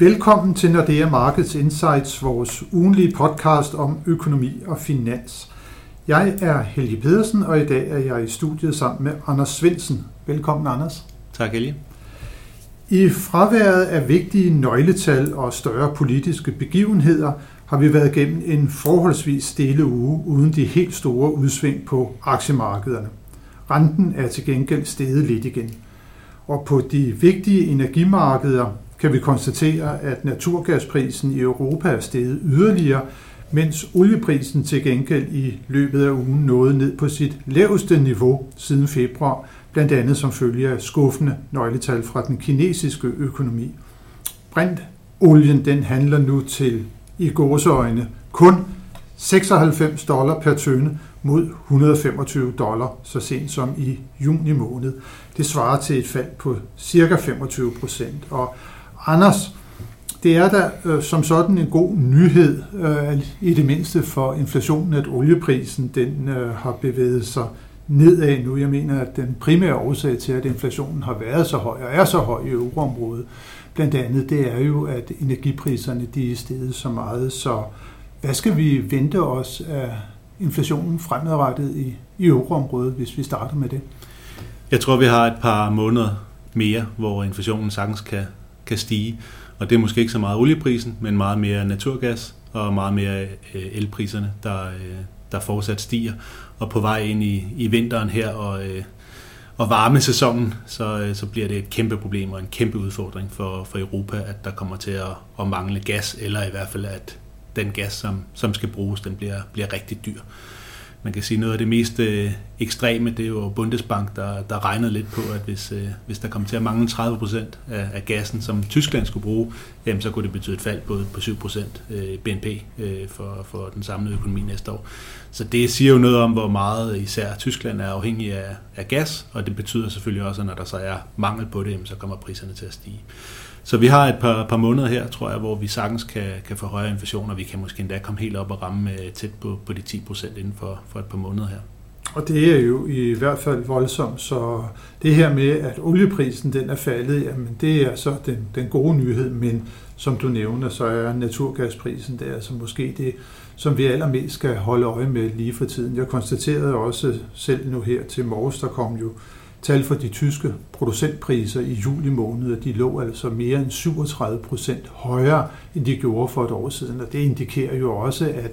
Velkommen til Nordea Markets Insights, vores ugenlige podcast om økonomi og finans. Jeg er Helge Pedersen, og i dag er jeg i studiet sammen med Anders Svensen. Velkommen, Anders. Tak, Helge. I fraværet af vigtige nøgletal og større politiske begivenheder har vi været igennem en forholdsvis stille uge uden de helt store udsving på aktiemarkederne. Renten er til gengæld steget lidt igen. Og på de vigtige energimarkeder kan vi konstatere, at naturgasprisen i Europa er steget yderligere, mens olieprisen til gengæld i løbet af ugen nåede ned på sit laveste niveau siden februar, blandt andet som følge af skuffende nøgletal fra den kinesiske økonomi. Brint olien den handler nu til i gåseøjne kun 96 dollar per tønde mod 125 dollar så sent som i juni måned. Det svarer til et fald på cirka 25 procent. Og Anders, det er da øh, som sådan en god nyhed, øh, i det mindste for inflationen, at olieprisen den øh, har bevæget sig nedad nu. Jeg mener, at den primære årsag til, at inflationen har været så høj og er så høj i euroområdet, blandt andet, det er jo, at energipriserne de er steget så meget. Så hvad skal vi vente os af inflationen fremadrettet i, i euroområdet, hvis vi starter med det? Jeg tror, vi har et par måneder mere, hvor inflationen sagtens kan, kan stige. Og det er måske ikke så meget olieprisen, men meget mere naturgas og meget mere øh, elpriserne, der, øh, der fortsat stiger. Og på vej ind i, i vinteren her og, øh, og varmesæsonen, så, øh, så bliver det et kæmpe problem og en kæmpe udfordring for, for Europa, at der kommer til at, at mangle gas, eller i hvert fald at den gas, som, som skal bruges, den bliver, bliver rigtig dyr man kan sige, noget af det mest øh, ekstreme, det er jo Bundesbank, der, der regnede lidt på, at hvis, øh, hvis der kom til at mangle 30 procent af, af gassen, som Tyskland skulle bruge, jamen, så kunne det betyde et fald på, på 7 procent øh, BNP øh, for, for den samlede økonomi næste år. Så det siger jo noget om, hvor meget især Tyskland er afhængig af, af gas, og det betyder selvfølgelig også, at når der så er mangel på det, jamen, så kommer priserne til at stige. Så vi har et par, par måneder her, tror jeg, hvor vi sagtens kan, kan få højere inflation, og vi kan måske endda komme helt op og ramme øh, tæt på, på de 10 procent inden for, for et par måneder her. Og det er jo i hvert fald voldsomt, så det her med, at olieprisen den er faldet, jamen det er så den, den gode nyhed, men som du nævner, så er naturgasprisen der, som altså måske det, som vi allermest skal holde øje med lige for tiden. Jeg konstaterede også selv nu her til morges, der kom jo tal for de tyske producentpriser i juli måned, at de lå altså mere end 37 procent højere, end de gjorde for et år siden. Og det indikerer jo også, at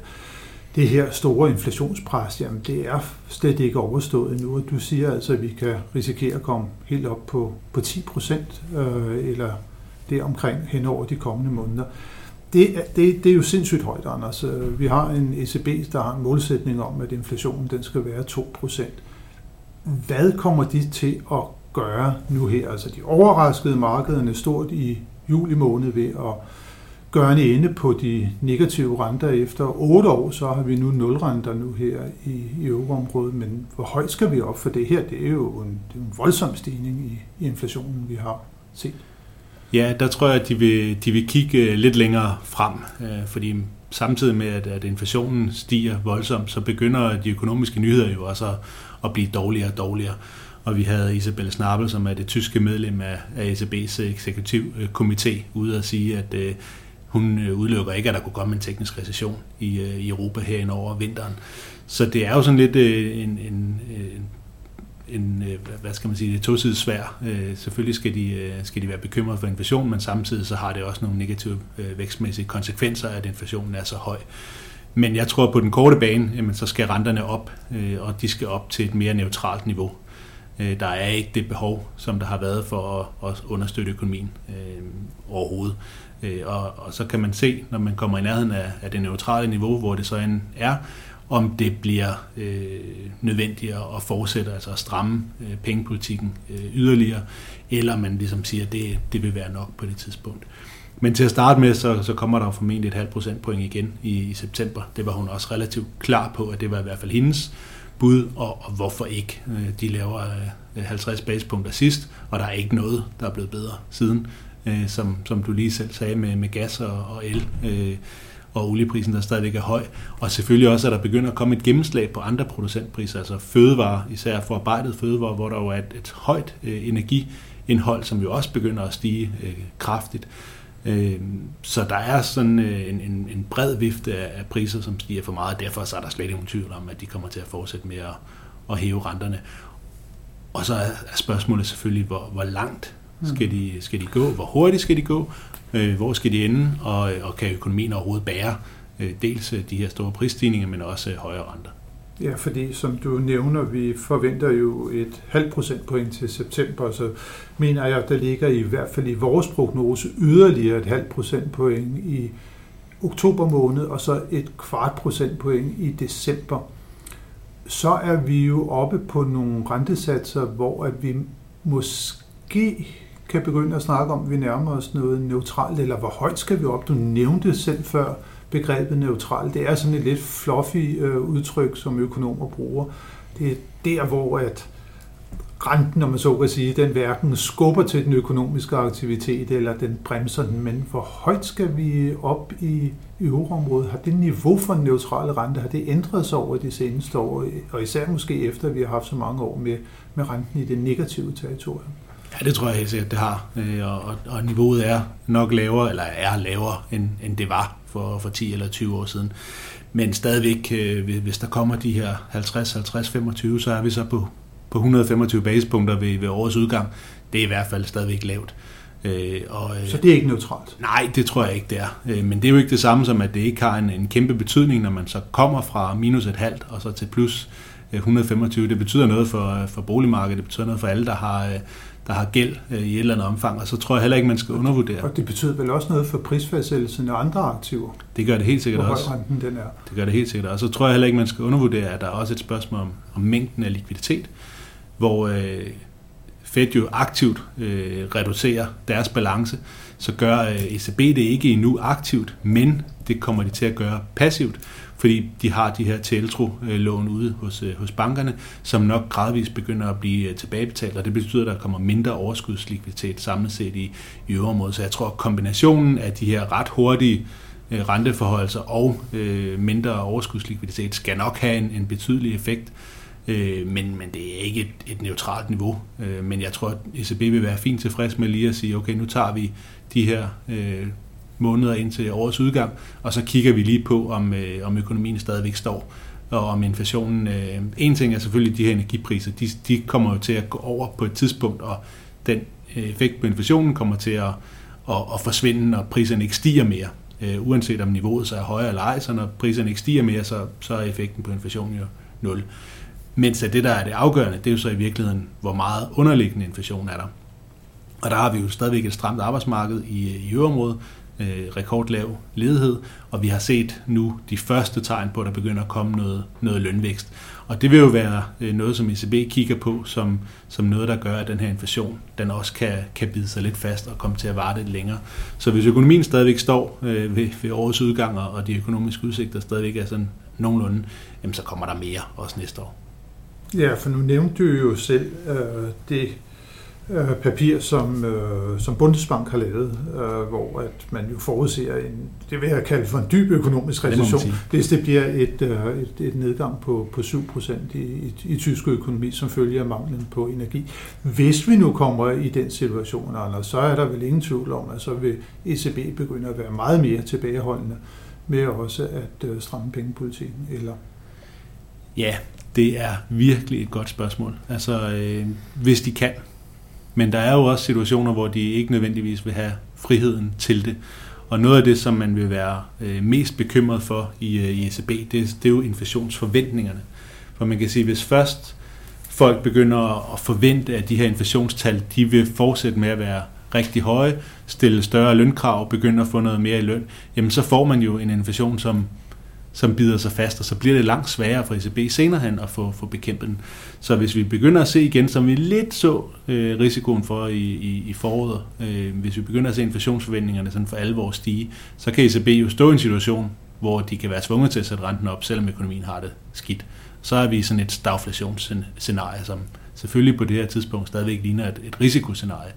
det her store inflationspres, jamen det er slet ikke overstået nu. Og du siger altså, at vi kan risikere at komme helt op på, på 10 procent, øh, eller det omkring hen over de kommende måneder. Det, det, det er jo sindssygt højt, Anders. Øh, vi har en ECB, der har en målsætning om, at inflationen den skal være 2 procent. Hvad kommer de til at gøre nu her? Altså de overraskede markederne stort i juli måned ved at gøre en ende på de negative renter. Efter otte år, så har vi nu nulrenter nu her i, i euroområdet, men hvor højt skal vi op for det her? Det er jo en, det er en voldsom stigning i, i inflationen, vi har set. Ja, der tror jeg, at de vil, de vil kigge øh, lidt længere frem, øh, fordi samtidig med, at, at inflationen stiger voldsomt, så begynder de økonomiske nyheder jo også at, at blive dårligere og dårligere. Og vi havde Isabelle Snabel, som er det tyske medlem af, af ECB's eksekutivkomité, ude at sige, at øh, hun øh, udelukker ikke, at der kunne komme en teknisk recession i, øh, i Europa her over vinteren. Så det er jo sådan lidt øh, en, en, en en, øh, hvad skal man sige, det tosidigt svær. Øh, selvfølgelig skal de, øh, skal de være bekymrede for inflation, men samtidig så har det også nogle negative vækstmæssige konsekvenser, at inflationen er så høj. Men jeg tror, at på den korte bane, jamen, så skal renterne op, og de skal op til et mere neutralt niveau. Der er ikke det behov, som der har været for at, understøtte økonomien overhovedet. og, og så kan man se, når man kommer i nærheden af, af det neutrale niveau, hvor det så end er, om det bliver øh, nødvendigt at fortsætte, altså at stramme øh, pengepolitikken øh, yderligere, eller man ligesom siger, at det, det vil være nok på det tidspunkt. Men til at starte med, så, så kommer der formentlig et halvt procentpoint igen i, i september. Det var hun også relativt klar på, at det var i hvert fald hendes bud, og, og hvorfor ikke. Øh, de laver øh, 50 basepunkter sidst, og der er ikke noget, der er blevet bedre siden, øh, som, som du lige selv sagde med, med gas og, og el. Øh, og olieprisen, der stadigvæk er høj. Og selvfølgelig også, at der begynder at komme et gennemslag på andre producentpriser, altså fødevarer, især forarbejdet fødevarer, hvor der jo er et, et højt øh, energiindhold, som jo også begynder at stige øh, kraftigt. Øh, så der er sådan øh, en, en, en bred vifte af, af priser, som stiger for meget, og derfor så er der slet ikke nogen tvivl om, at de kommer til at fortsætte med at, at hæve renterne. Og så er spørgsmålet selvfølgelig, hvor, hvor langt skal de, skal de gå, hvor hurtigt skal de gå, øh, hvor skal de ende, og, øh, og kan økonomien overhovedet bære øh, dels øh, de her store prisstigninger, men også øh, højere renter. Ja, fordi som du nævner, vi forventer jo et halvt procentpoint til september, så mener jeg, at der ligger i hvert fald i vores prognose yderligere et halvt procentpoint i oktober måned, og så et kvart procentpoint i december. Så er vi jo oppe på nogle rentesatser, hvor at vi måske kan begynde at snakke om, at vi nærmer os noget neutralt, eller hvor højt skal vi op? Du nævnte selv før, begrebet neutral. Det er sådan et lidt fluffy øh, udtryk, som økonomer bruger. Det er der, hvor at renten, om man så kan sige, den hverken skubber til den økonomiske aktivitet, eller den bremser den. Men hvor højt skal vi op i euroområdet? Har det niveau for den neutral rente, har det ændret sig over de seneste år? Og især måske efter, at vi har haft så mange år med, med renten i det negative territorium? Ja, det tror jeg helt sikkert, det har. Øh, og, og niveauet er nok lavere, eller er lavere, end, end det var for, for 10 eller 20 år siden. Men stadigvæk, øh, hvis der kommer de her 50, 50, 25, så er vi så på, på 125 basepunkter ved, ved årets udgang. Det er i hvert fald stadigvæk lavt. Øh, og, øh, så det er ikke neutralt? Nej, det tror jeg ikke, det er. Øh, men det er jo ikke det samme som, at det ikke har en, en kæmpe betydning, når man så kommer fra minus et halvt og så til plus 125. Det betyder noget for, for boligmarkedet, det betyder noget for alle, der har, der har gæld øh, i et eller andet omfang, og så tror jeg heller ikke, man skal undervurdere. Og det betyder vel også noget for prisfastsættelsen af andre aktiver? Det gør det helt sikkert hvor også. Renten den er. Det gør det helt sikkert Og så tror jeg heller ikke, man skal undervurdere, at der er også et spørgsmål om, om mængden af likviditet, hvor øh, Fed jo aktivt øh, reducerer deres balance, så gør øh, ECB det ikke endnu aktivt, men det kommer de til at gøre passivt fordi de har de her teltro-lån ude hos, øh, hos bankerne, som nok gradvist begynder at blive øh, tilbagebetalt, og det betyder, at der kommer mindre overskudslikviditet samlet set i, i øvrigt. Så jeg tror, at kombinationen af de her ret hurtige øh, renteforhold renteforholdelser og øh, mindre overskudslikviditet skal nok have en, en betydelig effekt, øh, men, men det er ikke et, et neutralt niveau. Øh, men jeg tror, at ECB vil være fint tilfreds med lige at sige, okay, nu tager vi de her øh, måneder indtil årets udgang, og så kigger vi lige på, om, øh, om økonomien stadigvæk står, og om inflationen. Øh, en ting er selvfølgelig de her energipriser, de, de kommer jo til at gå over på et tidspunkt, og den øh, effekt på inflationen kommer til at, at, at forsvinde, når priserne ikke stiger mere. Øh, uanset om niveauet så er højere eller ej, så når priserne ikke stiger mere, så, så er effekten på inflationen jo nul. Mens det, der er det afgørende, det er jo så i virkeligheden, hvor meget underliggende inflation er der. Og der har vi jo stadigvæk et stramt arbejdsmarked i, øh, i øvrigt, øh, rekordlav ledighed, og vi har set nu de første tegn på, at der begynder at komme noget, noget lønvækst. Og det vil jo være øh, noget, som ECB kigger på som, som noget, der gør, at den her inflation den også kan, kan bide sig lidt fast og komme til at vare lidt længere. Så hvis økonomien stadigvæk står øh, ved, ved årets udgang, og de økonomiske udsigter stadigvæk er sådan nogenlunde, jamen, så kommer der mere også næste år. Ja, for nu nævnte du jo selv øh, det øh, papir, som, øh, som Bundesbank har lavet, øh, hvor at man jo forudser en, det vil jeg kalde for en dyb økonomisk recession, det hvis det bliver et, øh, et, et nedgang på, på 7% i, i, i tysk økonomi, som følger manglen på energi. Hvis vi nu kommer i den situation, Anders, så er der vel ingen tvivl om, at så vil ECB begynde at være meget mere tilbageholdende med også at øh, stramme pengepolitikken, eller Ja, det er virkelig et godt spørgsmål. Altså, øh, hvis de kan, men der er jo også situationer, hvor de ikke nødvendigvis vil have friheden til det. Og noget af det, som man vil være øh, mest bekymret for i, øh, i ECB, det, det er jo inflationsforventningerne. For man kan sige, hvis først folk begynder at forvente, at de her inflationstal, de vil fortsætte med at være rigtig høje, stille større lønkrav, begynde at få noget mere i løn, jamen så får man jo en inflation, som som bider sig fast, og så bliver det langt sværere for ECB senere hen at få, få bekæmpet den. Så hvis vi begynder at se igen, som vi lidt så øh, risikoen for i, i, i foråret, øh, hvis vi begynder at se inflationsforventningerne sådan for alvor stige, så kan ECB jo stå i en situation, hvor de kan være tvunget til at sætte renten op, selvom økonomien har det skidt. Så er vi i sådan et stagflationsscenarie, som selvfølgelig på det her tidspunkt stadigvæk ligner et, et risikoscenarie.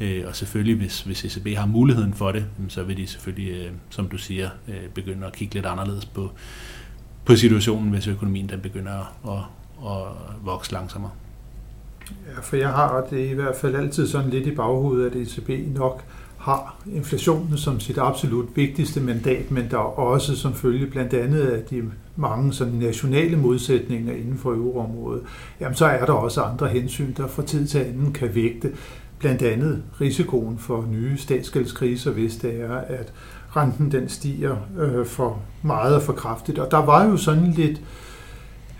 Øh, og selvfølgelig, hvis, hvis ECB har muligheden for det, så vil de selvfølgelig, øh, som du siger, øh, begynde at kigge lidt anderledes på, på situationen, hvis økonomien den begynder at, at vokse langsommere. Ja, for jeg har det i hvert fald altid sådan lidt i baghovedet, at ECB nok har inflationen som sit absolut vigtigste mandat, men der er også som følge blandt andet af de mange sådan nationale modsætninger inden for euroområdet, jamen så er der også andre hensyn, der fra tid til anden kan vægte blandt andet risikoen for nye statsgældskriser, hvis det er, at renten den stiger øh, for meget og for kraftigt. Og der var jo sådan lidt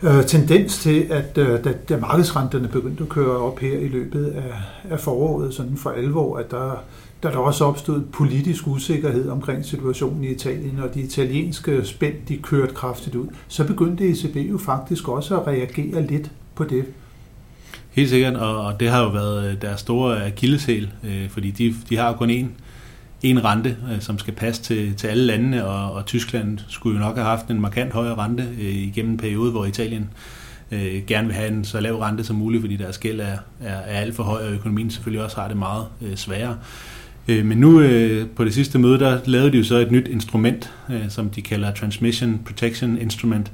øh, tendens til, at øh, da, da markedsrenterne begyndte at køre op her i løbet af, af foråret, sådan for alvor, at der, der der også opstod politisk usikkerhed omkring situationen i Italien, og de italienske spænd, de kørte kraftigt ud, så begyndte ECB jo faktisk også at reagere lidt på det. Helt sikkert, og det har jo været øh, deres store akilleshæl, øh, fordi de, de har kun én én rente, øh, som skal passe til, til alle landene, og, og Tyskland skulle jo nok have haft en markant højere rente øh, igennem en periode, hvor Italien øh, gerne vil have en så lav rente som muligt, fordi deres gæld er, er, er alt for høj, og økonomien selvfølgelig også har det meget øh, sværere. Øh, men nu øh, på det sidste møde, der lavede de jo så et nyt instrument, øh, som de kalder Transmission Protection Instrument,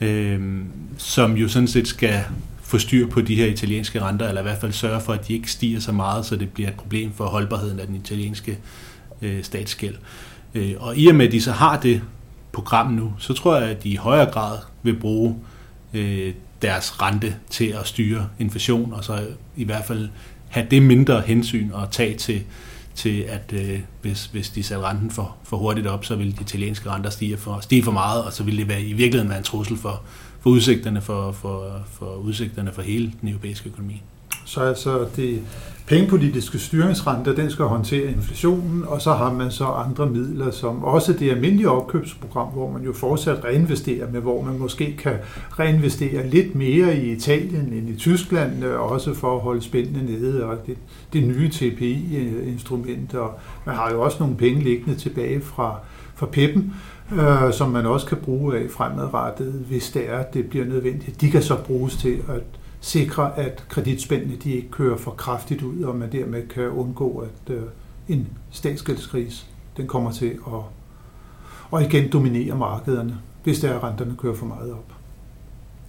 øh, som jo sådan set skal få styr på de her italienske renter, eller i hvert fald sørge for, at de ikke stiger så meget, så det bliver et problem for holdbarheden af den italienske øh, statsgæld. Øh, og i og med, at de så har det program nu, så tror jeg, at de i højere grad vil bruge øh, deres rente til at styre inflation, og så i hvert fald have det mindre hensyn at tage til, til at øh, hvis, hvis de satte renten for, for hurtigt op, så ville de italienske renter stige for, stige for meget, og så ville det være, i virkeligheden være en trussel for, for udsigterne for, for, for udsigterne for hele den europæiske økonomi. Så altså det pengepolitiske styringsrente, den skal håndtere inflationen, og så har man så andre midler, som også det almindelige opkøbsprogram, hvor man jo fortsat reinvesterer med, hvor man måske kan reinvestere lidt mere i Italien end i Tyskland, øh, også for at holde spændende nede, og det, det nye TPI-instrument, og man har jo også nogle penge liggende tilbage fra, fra PEP'en, øh, som man også kan bruge af fremadrettet, hvis det er, det bliver nødvendigt. De kan så bruges til at sikre, at kreditspændene de ikke kører for kraftigt ud, og man dermed kan undgå, at øh, en statsgældskrise den kommer til at og igen dominere markederne, hvis der er renterne kører for meget op.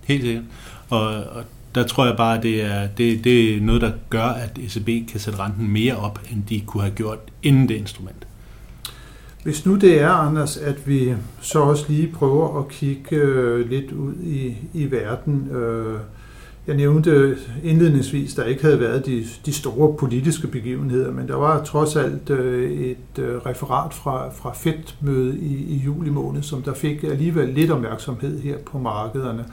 Helt sikkert. Og, og der tror jeg bare, at det er, det, det er noget, der gør, at ECB kan sætte renten mere op, end de kunne have gjort inden det instrument. Hvis nu det er, Anders, at vi så også lige prøver at kigge øh, lidt ud i, i verden. Øh, jeg nævnte indledningsvis, der ikke havde været de, de store politiske begivenheder, men der var trods alt øh, et øh, referat fra, fra FED-møde i, i juli måned, som der fik alligevel lidt opmærksomhed her på markederne.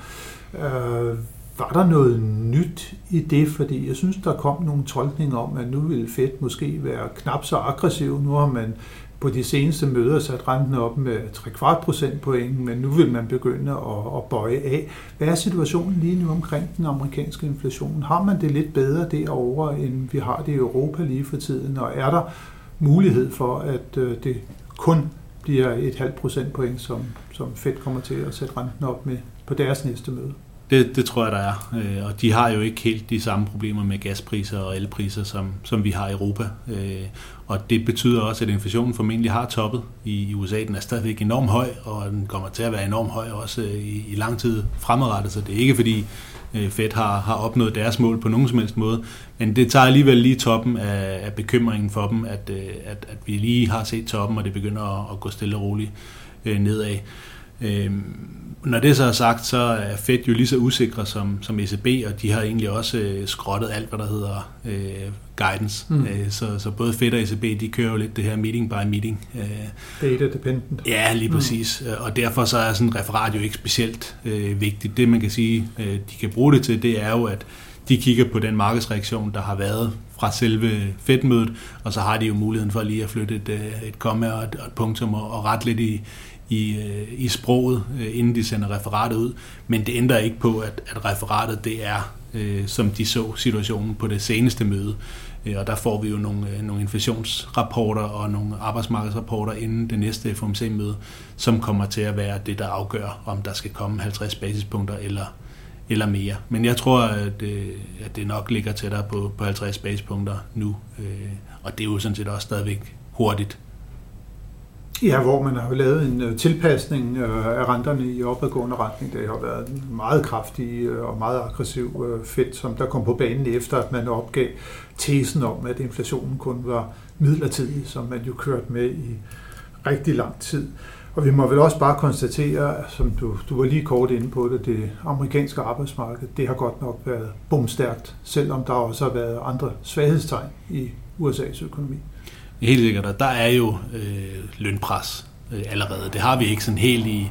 Øh, var der noget nyt i det? Fordi jeg synes, der kom nogle tolkninger om, at nu ville Fed måske være knap så aggressiv. Nu har man på de seneste møder sat renten op med 3 kvart procent point, men nu vil man begynde at, at bøje af. Hvad er situationen lige nu omkring den amerikanske inflation? Har man det lidt bedre derovre, end vi har det i Europa lige for tiden? Og er der mulighed for, at øh, det kun bliver et halvt procentpoint, som, som Fed kommer til at sætte renten op med på deres næste møde? Det, det tror jeg, der er. Øh, og de har jo ikke helt de samme problemer med gaspriser og elpriser, som, som vi har i Europa. Øh, og det betyder også, at inflationen formentlig har toppet i USA. Den er stadigvæk enormt høj, og den kommer til at være enormt høj også øh, i, i lang tid fremadrettet. Så det er ikke fordi øh, Fed har, har opnået deres mål på nogen som helst måde. Men det tager alligevel lige toppen af, af bekymringen for dem, at, øh, at, at vi lige har set toppen, og det begynder at, at gå stille og roligt nedad. Øhm, når det så er sagt, så er Fed jo lige så usikre som, som ECB, og de har egentlig også øh, skrottet alt, hvad der hedder øh, guidance. Mm. Øh, så, så både Fed og ECB, de kører jo lidt det her meeting by meeting. Øh, Data dependent. Ja, lige mm. præcis. Mm. Og derfor så er sådan et referat jo ikke specielt øh, vigtigt. Det man kan sige, øh, de kan bruge det til, det er jo, at de kigger på den markedsreaktion, der har været fra selve Fed-mødet, og så har de jo muligheden for lige at flytte et, øh, et komma og et, et punktum og, og ret lidt i, i, øh, i sproget, øh, inden de sender referatet ud. Men det ændrer ikke på, at, at referatet det er, øh, som de så situationen på det seneste møde. Øh, og der får vi jo nogle, nogle inflationsrapporter og nogle arbejdsmarkedsrapporter inden det næste FOMC-møde, som kommer til at være det, der afgør, om der skal komme 50 basispunkter eller, eller mere. Men jeg tror, at, at det nok ligger tættere på, på 50 basispunkter nu. Og det er jo sådan set også stadigvæk hurtigt Ja, hvor man har lavet en øh, tilpasning øh, af renterne i opadgående retning. Det har været en meget kraftig øh, og meget aggressiv fedt, som der kom på banen efter, at man opgav tesen om, at inflationen kun var midlertidig, som man jo kørte med i rigtig lang tid. Og vi må vel også bare konstatere, som du, du var lige kort inde på det, det amerikanske arbejdsmarked, det har godt nok været bumstærkt, selvom der også har været andre svaghedstegn i USA's økonomi. Helt sikkert, der er jo øh, lønpres øh, allerede. Det har vi ikke sådan helt i,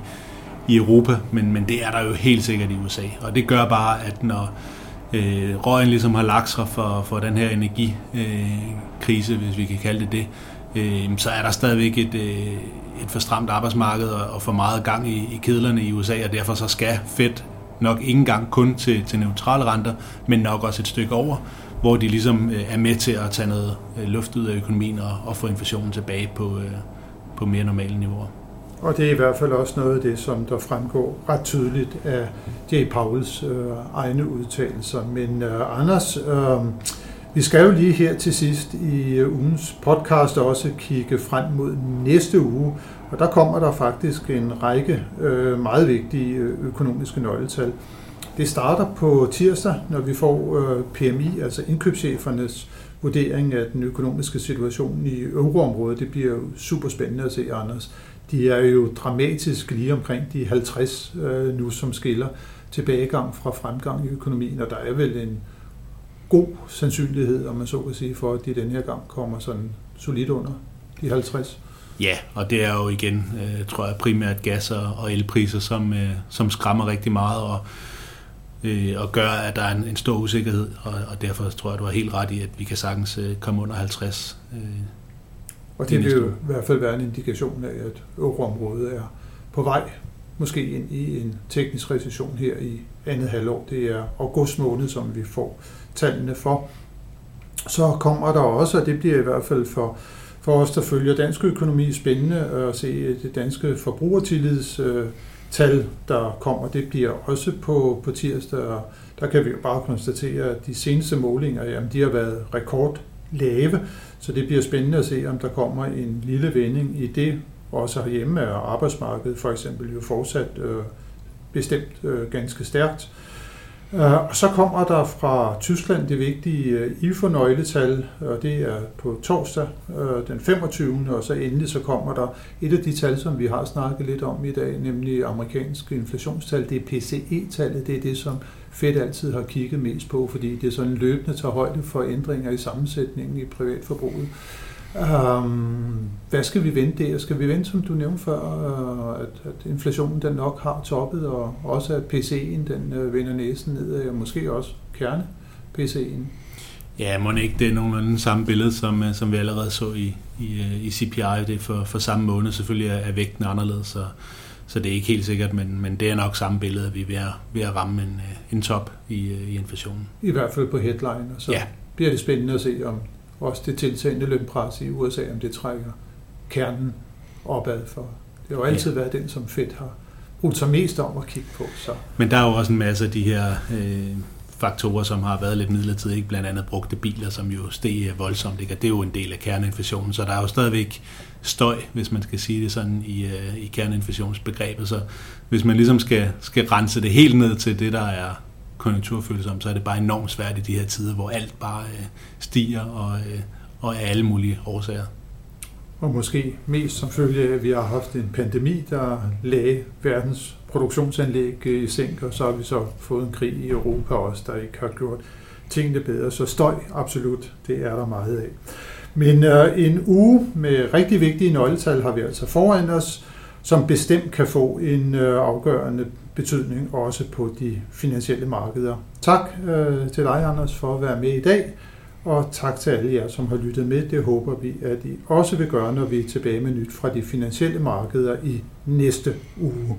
i Europa, men, men det er der jo helt sikkert i USA. Og det gør bare, at når øh, røgen ligesom har lagt sig for, for den her energikrise, øh, hvis vi kan kalde det det, øh, så er der stadigvæk et, øh, et for stramt arbejdsmarked og, og for meget gang i, i kedlerne i USA, og derfor så skal Fed nok ikke engang kun til, til neutrale renter, men nok også et stykke over, hvor de ligesom øh, er med til at tage noget øh, luft ud af økonomien og, og få inflationen tilbage på, øh, på mere normale niveauer. Og det er i hvert fald også noget af det, som der fremgår ret tydeligt af J. Pauls øh, egne udtalelser. Men øh, Anders, øh, vi skal jo lige her til sidst i ugens podcast også kigge frem mod næste uge, og der kommer der faktisk en række øh, meget vigtige økonomiske nøgletal. Det starter på tirsdag, når vi får øh, PMI, altså indkøbschefernes vurdering af den økonomiske situation i euroområdet. Det bliver jo super spændende at se, Anders. De er jo dramatisk lige omkring de 50 øh, nu, som skiller tilbagegang fra fremgang i økonomien, og der er vel en god sandsynlighed, om man så kan sige, for at de den her gang kommer sådan solidt under de 50. Ja, og det er jo igen, øh, tror jeg, primært gas og elpriser, som, øh, som skræmmer rigtig meget, og øh, og gør, at der er en, en stor usikkerhed, og, og derfor tror jeg, du har helt ret i, at vi kan sagtens øh, komme under 50. Øh, og det vil jo i hvert fald være en indikation af, at euroområdet er på vej måske ind i en teknisk recession her i andet halvår. Det er august måned, som vi får tallene for. Så kommer der også, og det bliver i hvert fald for, for os, der følger dansk økonomi, spændende at se det danske forbrugertillids øh, tal, der kommer, det bliver også på, på tirsdag, og der kan vi jo bare konstatere, at de seneste målinger, jamen, de har været rekord lave, så det bliver spændende at se, om der kommer en lille vending i det. Også herhjemme er arbejdsmarkedet for eksempel jo fortsat øh, bestemt øh, ganske stærkt. Øh, Øh, og så kommer der fra Tyskland det vigtige øh, IFO-nøgletal, og det er på torsdag øh, den 25. Og så endelig så kommer der et af de tal, som vi har snakket lidt om i dag, nemlig amerikanske inflationstal. Det er PCE-tallet, det er det, som Fed altid har kigget mest på, fordi det er sådan løbende tager højde for ændringer i sammensætningen i privatforbruget. Um, hvad skal vi vente der? Skal vi vente, som du nævnte før, uh, at, at inflationen den nok har toppet, og også at PC'en den uh, vender næsen ned, og måske også kerne PC'en? Ja, må ikke det er nogenlunde samme billede, som, øh, som vi allerede så i, i, i CPI. Det er for, for samme måned. Selvfølgelig er, er vægten anderledes, så, så det er ikke helt sikkert, men, men det er nok samme billede, at vi er ved at, ved at ramme en, en top i, i inflationen. I hvert fald på headline, og så ja. bliver det spændende at se, om også det tiltagende lønpres i USA, om det trækker kernen opad for. Det har jo altid ja. været den, som Fed har brugt sig mest om at kigge på. Så. Men der er jo også en masse af de her øh, faktorer, som har været lidt midlertidigt, ikke? blandt andet brugte biler, som jo steg voldsomt, ikke? og det er jo en del af kerneinflationen, så der er jo stadigvæk støj, hvis man skal sige det sådan i, øh, i kerneinflationsbegrebet, så hvis man ligesom skal, skal rense det helt ned til det, der er konjunkturfølsomme, så er det bare enormt svært i de her tider, hvor alt bare øh, stiger og, øh, og af alle mulige årsager. Og måske mest som følge af, at vi har haft en pandemi, der lagde verdens produktionsanlæg øh, i sænk, og så har vi så fået en krig i Europa også, der ikke har gjort tingene bedre. Så støj, absolut, det er der meget af. Men øh, en uge med rigtig vigtige nøgletal har vi altså foran os, som bestemt kan få en øh, afgørende betydning også på de finansielle markeder. Tak øh, til dig, Anders, for at være med i dag, og tak til alle jer, som har lyttet med. Det håber vi, at I også vil gøre, når vi er tilbage med nyt fra de finansielle markeder i næste uge.